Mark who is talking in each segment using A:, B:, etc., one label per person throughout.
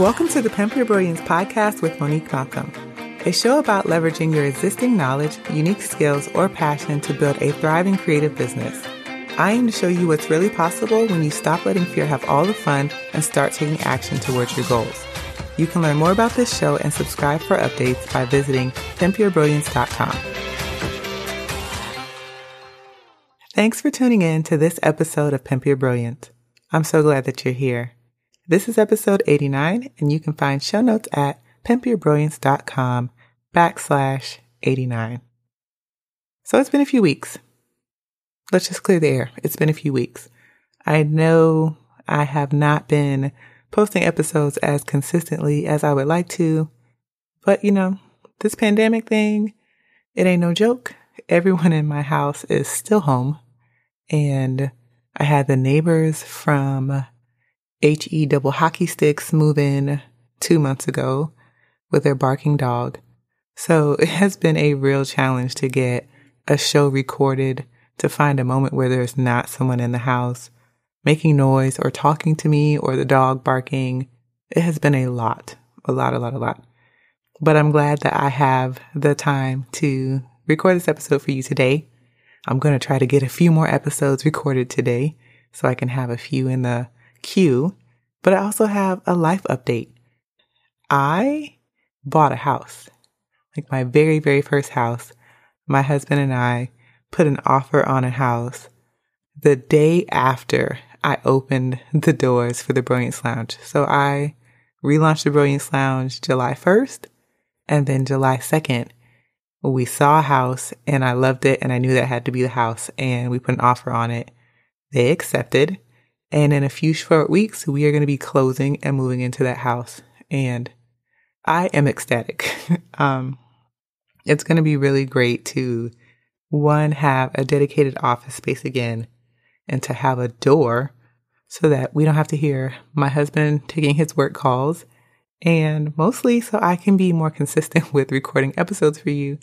A: Welcome to the Pimp Your Brilliance podcast with Monique Malcolm, a show about leveraging your existing knowledge, unique skills, or passion to build a thriving creative business. I aim to show you what's really possible when you stop letting fear have all the fun and start taking action towards your goals. You can learn more about this show and subscribe for updates by visiting pimpyourbrilliance.com. Thanks for tuning in to this episode of Pimp Your Brilliance. I'm so glad that you're here. This is episode 89, and you can find show notes at pimpyourbrilliance.com backslash 89. So it's been a few weeks. Let's just clear the air. It's been a few weeks. I know I have not been posting episodes as consistently as I would like to, but you know, this pandemic thing, it ain't no joke. Everyone in my house is still home, and I had the neighbors from HE double hockey sticks move in two months ago with their barking dog. So it has been a real challenge to get a show recorded, to find a moment where there's not someone in the house making noise or talking to me or the dog barking. It has been a lot, a lot, a lot, a lot. But I'm glad that I have the time to record this episode for you today. I'm going to try to get a few more episodes recorded today so I can have a few in the queue. But I also have a life update. I bought a house, like my very, very first house. My husband and I put an offer on a house the day after I opened the doors for the Brilliance Lounge. So I relaunched the Brilliance Lounge July 1st and then July 2nd. We saw a house and I loved it and I knew that had to be the house and we put an offer on it. They accepted. And in a few short weeks, we are going to be closing and moving into that house. And I am ecstatic. um, it's going to be really great to one, have a dedicated office space again and to have a door so that we don't have to hear my husband taking his work calls and mostly so I can be more consistent with recording episodes for you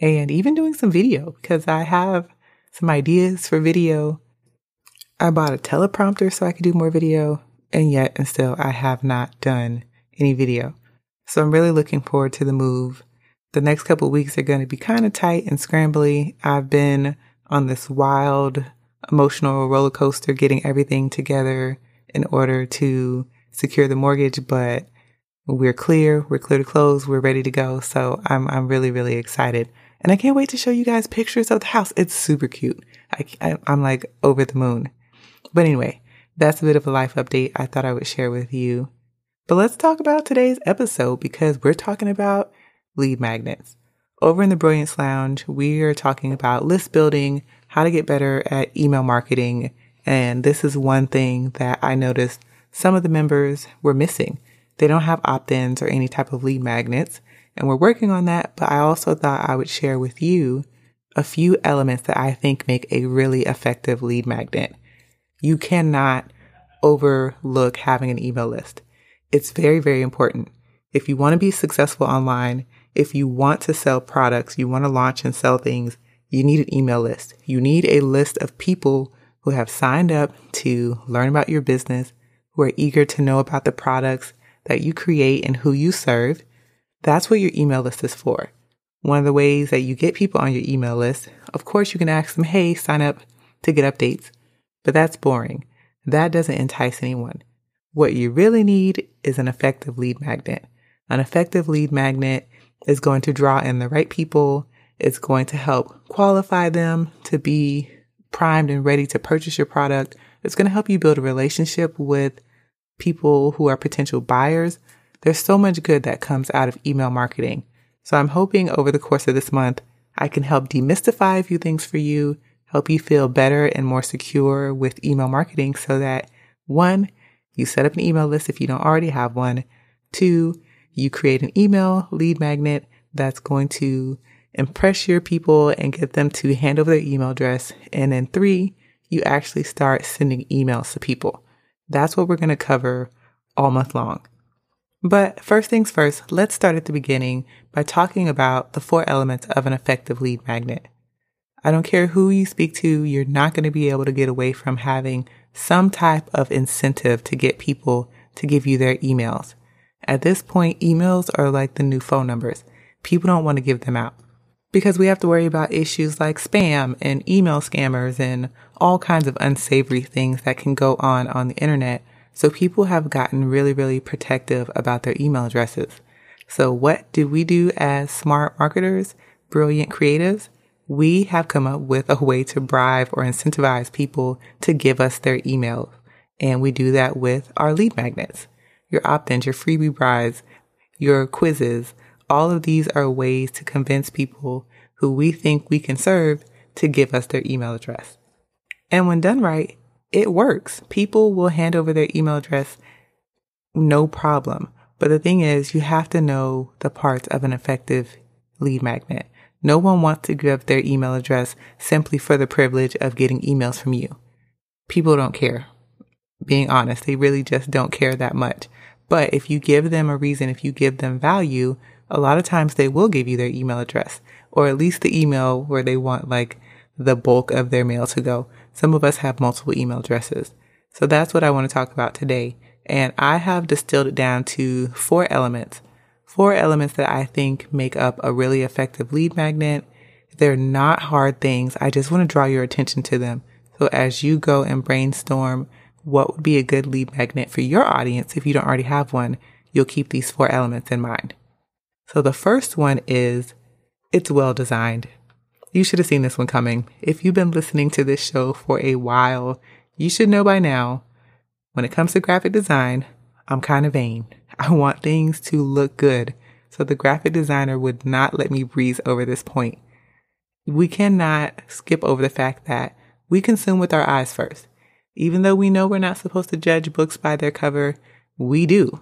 A: and even doing some video because I have some ideas for video. I bought a teleprompter so I could do more video and yet and still I have not done any video. So I'm really looking forward to the move. The next couple weeks are going to be kind of tight and scrambly. I've been on this wild emotional roller coaster getting everything together in order to secure the mortgage, but we're clear, we're clear to close, we're ready to go. So I'm I'm really really excited, and I can't wait to show you guys pictures of the house. It's super cute. I, I I'm like over the moon. But anyway, that's a bit of a life update I thought I would share with you. But let's talk about today's episode because we're talking about lead magnets. Over in the Brilliance Lounge, we are talking about list building, how to get better at email marketing. And this is one thing that I noticed some of the members were missing. They don't have opt ins or any type of lead magnets. And we're working on that. But I also thought I would share with you a few elements that I think make a really effective lead magnet. You cannot overlook having an email list. It's very, very important. If you want to be successful online, if you want to sell products, you want to launch and sell things, you need an email list. You need a list of people who have signed up to learn about your business, who are eager to know about the products that you create and who you serve. That's what your email list is for. One of the ways that you get people on your email list, of course, you can ask them, hey, sign up to get updates, but that's boring. That doesn't entice anyone. What you really need is an effective lead magnet. An effective lead magnet is going to draw in the right people it's going to help qualify them to be primed and ready to purchase your product. It's going to help you build a relationship with people who are potential buyers. There's so much good that comes out of email marketing. So I'm hoping over the course of this month, I can help demystify a few things for you, help you feel better and more secure with email marketing so that one, you set up an email list if you don't already have one. Two, you create an email lead magnet that's going to impress your people and get them to hand over their email address. And then three, you actually start sending emails to people. That's what we're going to cover all month long. But first things first, let's start at the beginning by talking about the four elements of an effective lead magnet. I don't care who you speak to, you're not going to be able to get away from having some type of incentive to get people to give you their emails. At this point, emails are like the new phone numbers. People don't want to give them out because we have to worry about issues like spam and email scammers and all kinds of unsavory things that can go on on the internet. So people have gotten really, really protective about their email addresses. So what do we do as smart marketers, brilliant creatives? We have come up with a way to bribe or incentivize people to give us their emails. And we do that with our lead magnets, your opt-ins, your freebie bribes, your quizzes, all of these are ways to convince people who we think we can serve to give us their email address. And when done right, it works. People will hand over their email address no problem. But the thing is, you have to know the parts of an effective lead magnet. No one wants to give their email address simply for the privilege of getting emails from you. People don't care. Being honest, they really just don't care that much. But if you give them a reason, if you give them value, a lot of times they will give you their email address or at least the email where they want like the bulk of their mail to go. Some of us have multiple email addresses. So that's what I want to talk about today. And I have distilled it down to four elements, four elements that I think make up a really effective lead magnet. They're not hard things. I just want to draw your attention to them. So as you go and brainstorm what would be a good lead magnet for your audience, if you don't already have one, you'll keep these four elements in mind. So the first one is it's well designed. You should have seen this one coming. If you've been listening to this show for a while, you should know by now when it comes to graphic design, I'm kind of vain. I want things to look good. So the graphic designer would not let me breeze over this point. We cannot skip over the fact that we consume with our eyes first. Even though we know we're not supposed to judge books by their cover, we do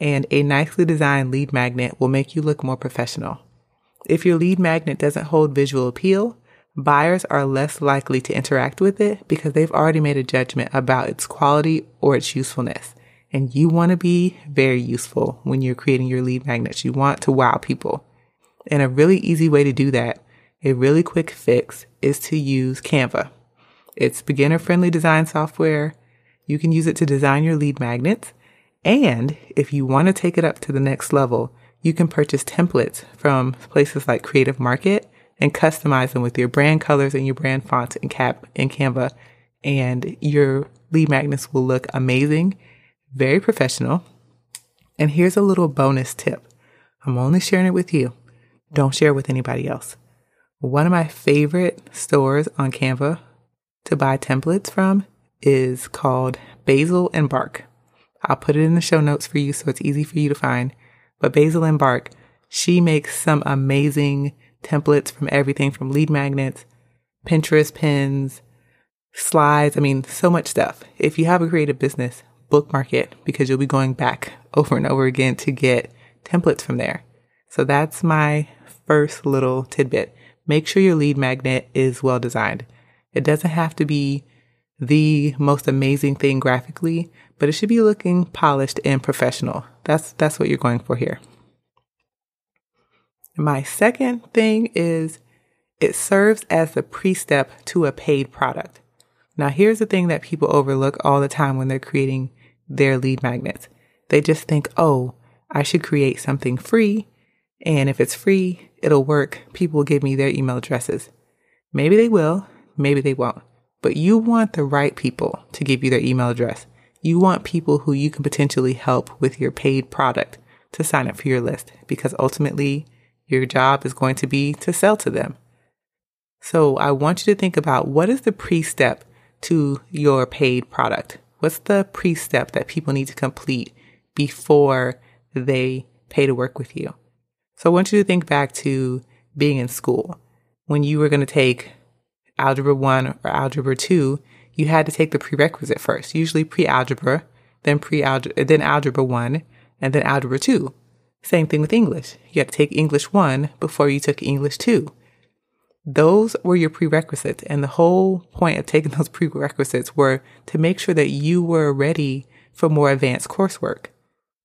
A: and a nicely designed lead magnet will make you look more professional. If your lead magnet doesn't hold visual appeal, buyers are less likely to interact with it because they've already made a judgment about its quality or its usefulness. And you want to be very useful when you're creating your lead magnets. You want to wow people. And a really easy way to do that, a really quick fix, is to use Canva. It's beginner friendly design software. You can use it to design your lead magnets. And if you want to take it up to the next level, you can purchase templates from places like Creative Market and customize them with your brand colors and your brand fonts in Cap in Canva. And your lead magnets will look amazing, very professional. And here's a little bonus tip. I'm only sharing it with you. Don't share it with anybody else. One of my favorite stores on Canva to buy templates from is called Basil and Bark. I'll put it in the show notes for you so it's easy for you to find. But Basil and Bark, she makes some amazing templates from everything from lead magnets, Pinterest pins, slides. I mean, so much stuff. If you have a creative business, bookmark it because you'll be going back over and over again to get templates from there. So that's my first little tidbit. Make sure your lead magnet is well designed. It doesn't have to be the most amazing thing graphically, but it should be looking polished and professional. That's that's what you're going for here. My second thing is it serves as the pre-step to a paid product. Now here's the thing that people overlook all the time when they're creating their lead magnets. They just think, "Oh, I should create something free, and if it's free, it'll work. People will give me their email addresses." Maybe they will, maybe they won't. But you want the right people to give you their email address. You want people who you can potentially help with your paid product to sign up for your list because ultimately your job is going to be to sell to them. So I want you to think about what is the pre step to your paid product? What's the pre step that people need to complete before they pay to work with you? So I want you to think back to being in school when you were going to take algebra 1 or algebra 2 you had to take the prerequisite first, usually pre-algebra, then pre-algebra, then algebra 1, and then algebra 2. Same thing with English. You had to take English 1 before you took English 2. Those were your prerequisites, and the whole point of taking those prerequisites were to make sure that you were ready for more advanced coursework.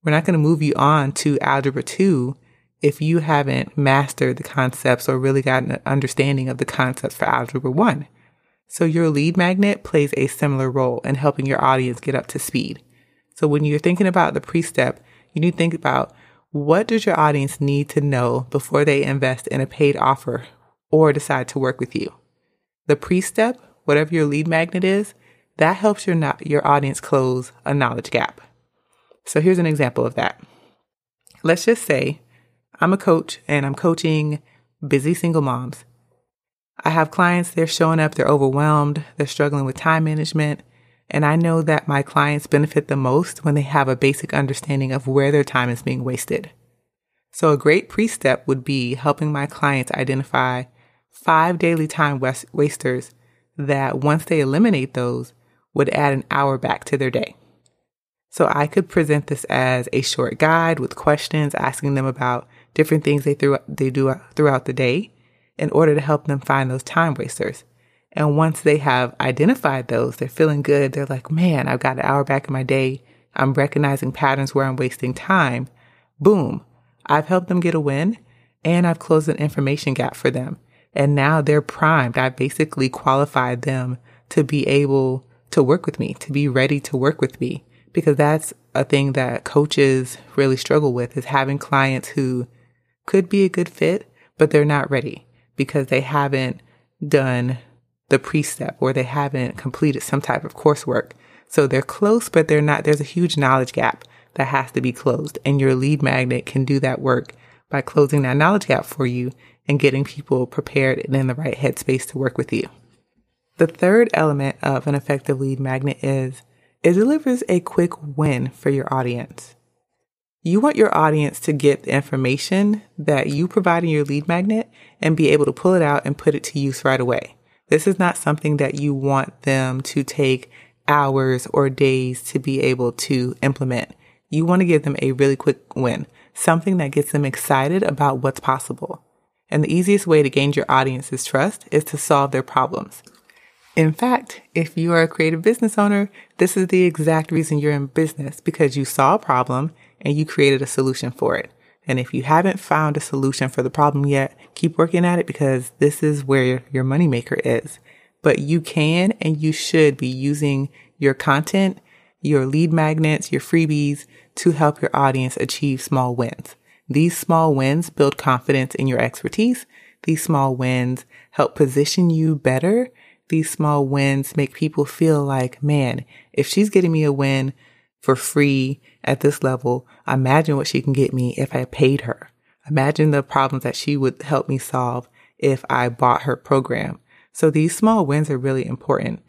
A: We're not going to move you on to algebra 2 if you haven't mastered the concepts or really gotten an understanding of the concepts for algebra 1. So your lead magnet plays a similar role in helping your audience get up to speed. So when you're thinking about the pre-step, You need to think about what does your audience need to know before they invest in a paid offer or decide to work with you? The pre-step, whatever your lead magnet is, that helps your not, your audience close a knowledge gap. So here's an example of that. Let's just say I'm a coach and I'm coaching busy single moms. I have clients, they're showing up, they're overwhelmed, they're struggling with time management, and I know that my clients benefit the most when they have a basic understanding of where their time is being wasted. So a great pre-step would be helping my clients identify five daily time wasters that once they eliminate those would add an hour back to their day. So I could present this as a short guide with questions asking them about different things they, threw, they do uh, throughout the day in order to help them find those time wasters. And once they have identified those, they're feeling good. They're like, man, I've got an hour back in my day. I'm recognizing patterns where I'm wasting time. Boom. I've helped them get a win and I've closed an information gap for them. And now they're primed. I basically qualified them to be able to work with me, to be ready to work with me, because that's a thing that coaches really struggle with is having clients who could be a good fit, but they're not ready because they haven't done the pre-step or they haven't completed some type of coursework. So they're close, but they're not, there's a huge knowledge gap that has to be closed. And your lead magnet can do that work by closing that knowledge gap for you and getting people prepared and in the right headspace to work with you. The third element of an effective lead magnet is it delivers a quick win for your audience. You want your audience to get the information that you provide in your lead magnet and be able to pull it out and put it to use right away. This is not something that you want them to take hours or days to be able to implement. You want to give them a really quick win, something that gets them excited about what's possible. And the easiest way to gain your audience's trust is to solve their problems. In fact, if you are a creative business owner, this is the exact reason you're in business because you saw a problem and you created a solution for it. And if you haven't found a solution for the problem yet, keep working at it because this is where your moneymaker is. But you can and you should be using your content, your lead magnets, your freebies to help your audience achieve small wins. These small wins build confidence in your expertise. These small wins help position you better. These small wins make people feel like, man, if she's getting me a win for free at this level, imagine what she can get me if I paid her. Imagine the problems that she would help me solve if I bought her program. So these small wins are really important.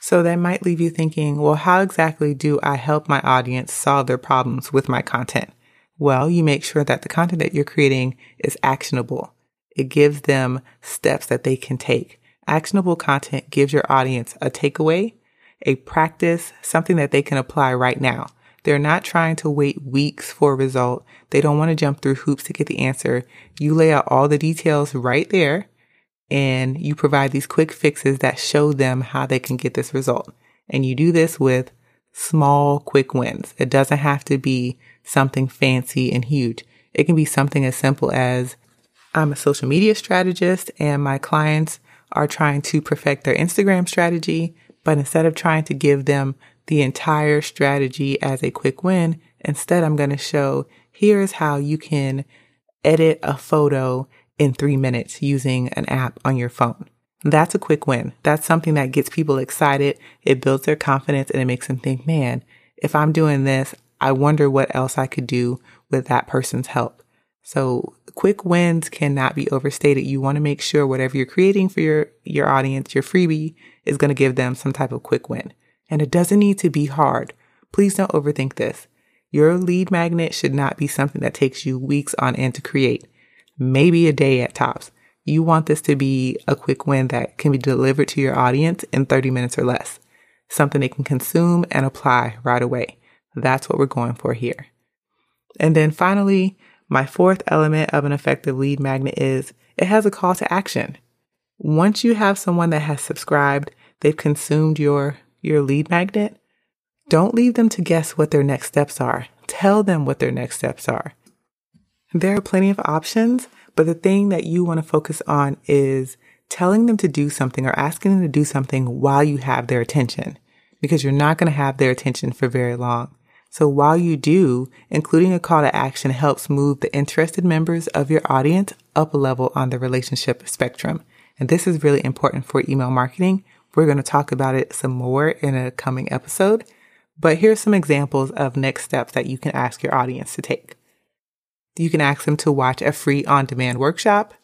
A: So that might leave you thinking, well, how exactly do I help my audience solve their problems with my content? Well, you make sure that the content that you're creating is actionable. It gives them steps that they can take. Actionable content gives your audience a takeaway, a practice, something that they can apply right now. They're not trying to wait weeks for a result. They don't want to jump through hoops to get the answer. You lay out all the details right there and you provide these quick fixes that show them how they can get this result. And you do this with small, quick wins. It doesn't have to be something fancy and huge. It can be something as simple as I'm a social media strategist and my clients are trying to perfect their Instagram strategy. But instead of trying to give them the entire strategy as a quick win, instead I'm going to show here's how you can edit a photo in three minutes using an app on your phone. That's a quick win. That's something that gets people excited. It builds their confidence and it makes them think, man, if I'm doing this, I wonder what else I could do with that person's help. So quick wins cannot be overstated. You want to make sure whatever you're creating for your, your audience, your freebie is going to give them some type of quick win. And it doesn't need to be hard. Please don't overthink this. Your lead magnet should not be something that takes you weeks on end to create maybe a day at tops. You want this to be a quick win that can be delivered to your audience in 30 minutes or less, something they can consume and apply right away. That's what we're going for here. And then finally, my fourth element of an effective lead magnet is it has a call to action. Once you have someone that has subscribed, they've consumed your, your lead magnet, don't leave them to guess what their next steps are. Tell them what their next steps are. There are plenty of options, but the thing that you want to focus on is telling them to do something or asking them to do something while you have their attention because you're not going to have their attention for very long. So while you do, including a call to action helps move the interested members of your audience up a level on the relationship spectrum. And this is really important for email marketing. We're going to talk about it some more in a coming episode. But here's some examples of next steps that you can ask your audience to take. You can ask them to watch a free on demand workshop.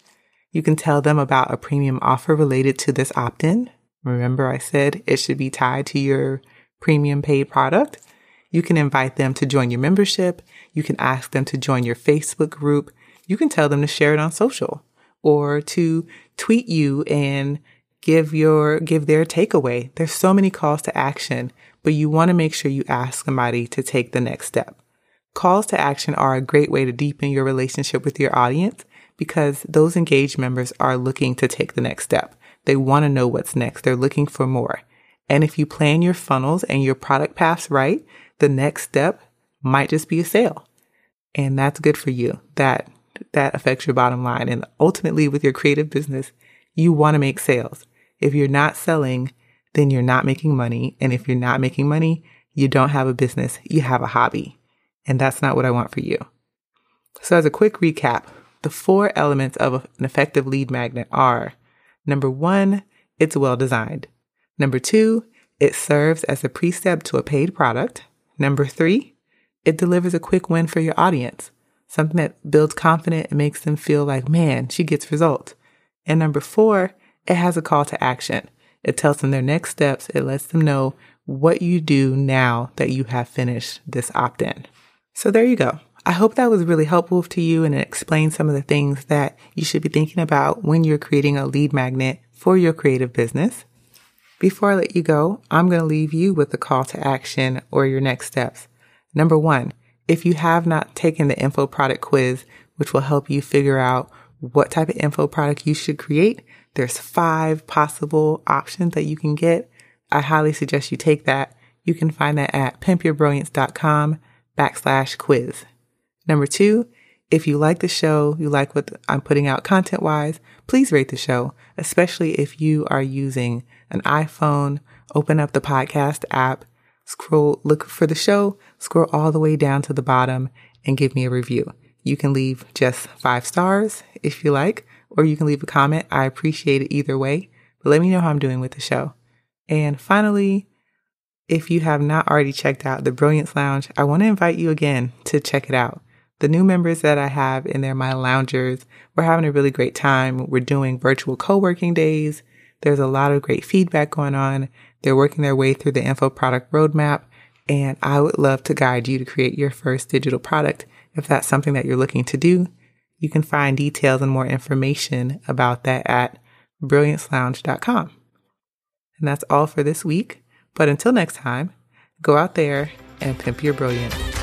A: You can tell them about a premium offer related to this opt in. Remember, I said it should be tied to your premium paid product. You can invite them to join your membership. You can ask them to join your Facebook group. You can tell them to share it on social or to tweet you and give your, give their takeaway. There's so many calls to action, but you want to make sure you ask somebody to take the next step. Calls to action are a great way to deepen your relationship with your audience because those engaged members are looking to take the next step. They want to know what's next. They're looking for more. And if you plan your funnels and your product paths right, the next step might just be a sale. And that's good for you. That that affects your bottom line. And ultimately with your creative business, you want to make sales. If you're not selling, then you're not making money. And if you're not making money, you don't have a business, you have a hobby. And that's not what I want for you. So as a quick recap, the four elements of an effective lead magnet are number one, it's well designed. Number two, it serves as a pre-step to a paid product. Number three, it delivers a quick win for your audience, something that builds confidence and makes them feel like, man, she gets results. And number four, it has a call to action. It tells them their next steps. It lets them know what you do now that you have finished this opt in. So there you go. I hope that was really helpful to you and it explained some of the things that you should be thinking about when you're creating a lead magnet for your creative business. Before I let you go, I'm going to leave you with a call to action or your next steps. Number one, if you have not taken the info product quiz, which will help you figure out what type of info product you should create, there's five possible options that you can get. I highly suggest you take that. You can find that at pimpyourbrilliance.com backslash quiz. Number two, if you like the show, you like what I'm putting out content wise, please rate the show, especially if you are using an iPhone. Open up the podcast app, scroll, look for the show, scroll all the way down to the bottom and give me a review. You can leave just five stars if you like, or you can leave a comment. I appreciate it either way, but let me know how I'm doing with the show. And finally, if you have not already checked out the Brilliance Lounge, I want to invite you again to check it out. The new members that I have in there, my loungers, we're having a really great time. We're doing virtual co-working days. There's a lot of great feedback going on. They're working their way through the info product roadmap. And I would love to guide you to create your first digital product. If that's something that you're looking to do, you can find details and more information about that at brilliancelounge.com. And that's all for this week. But until next time, go out there and pimp your brilliance.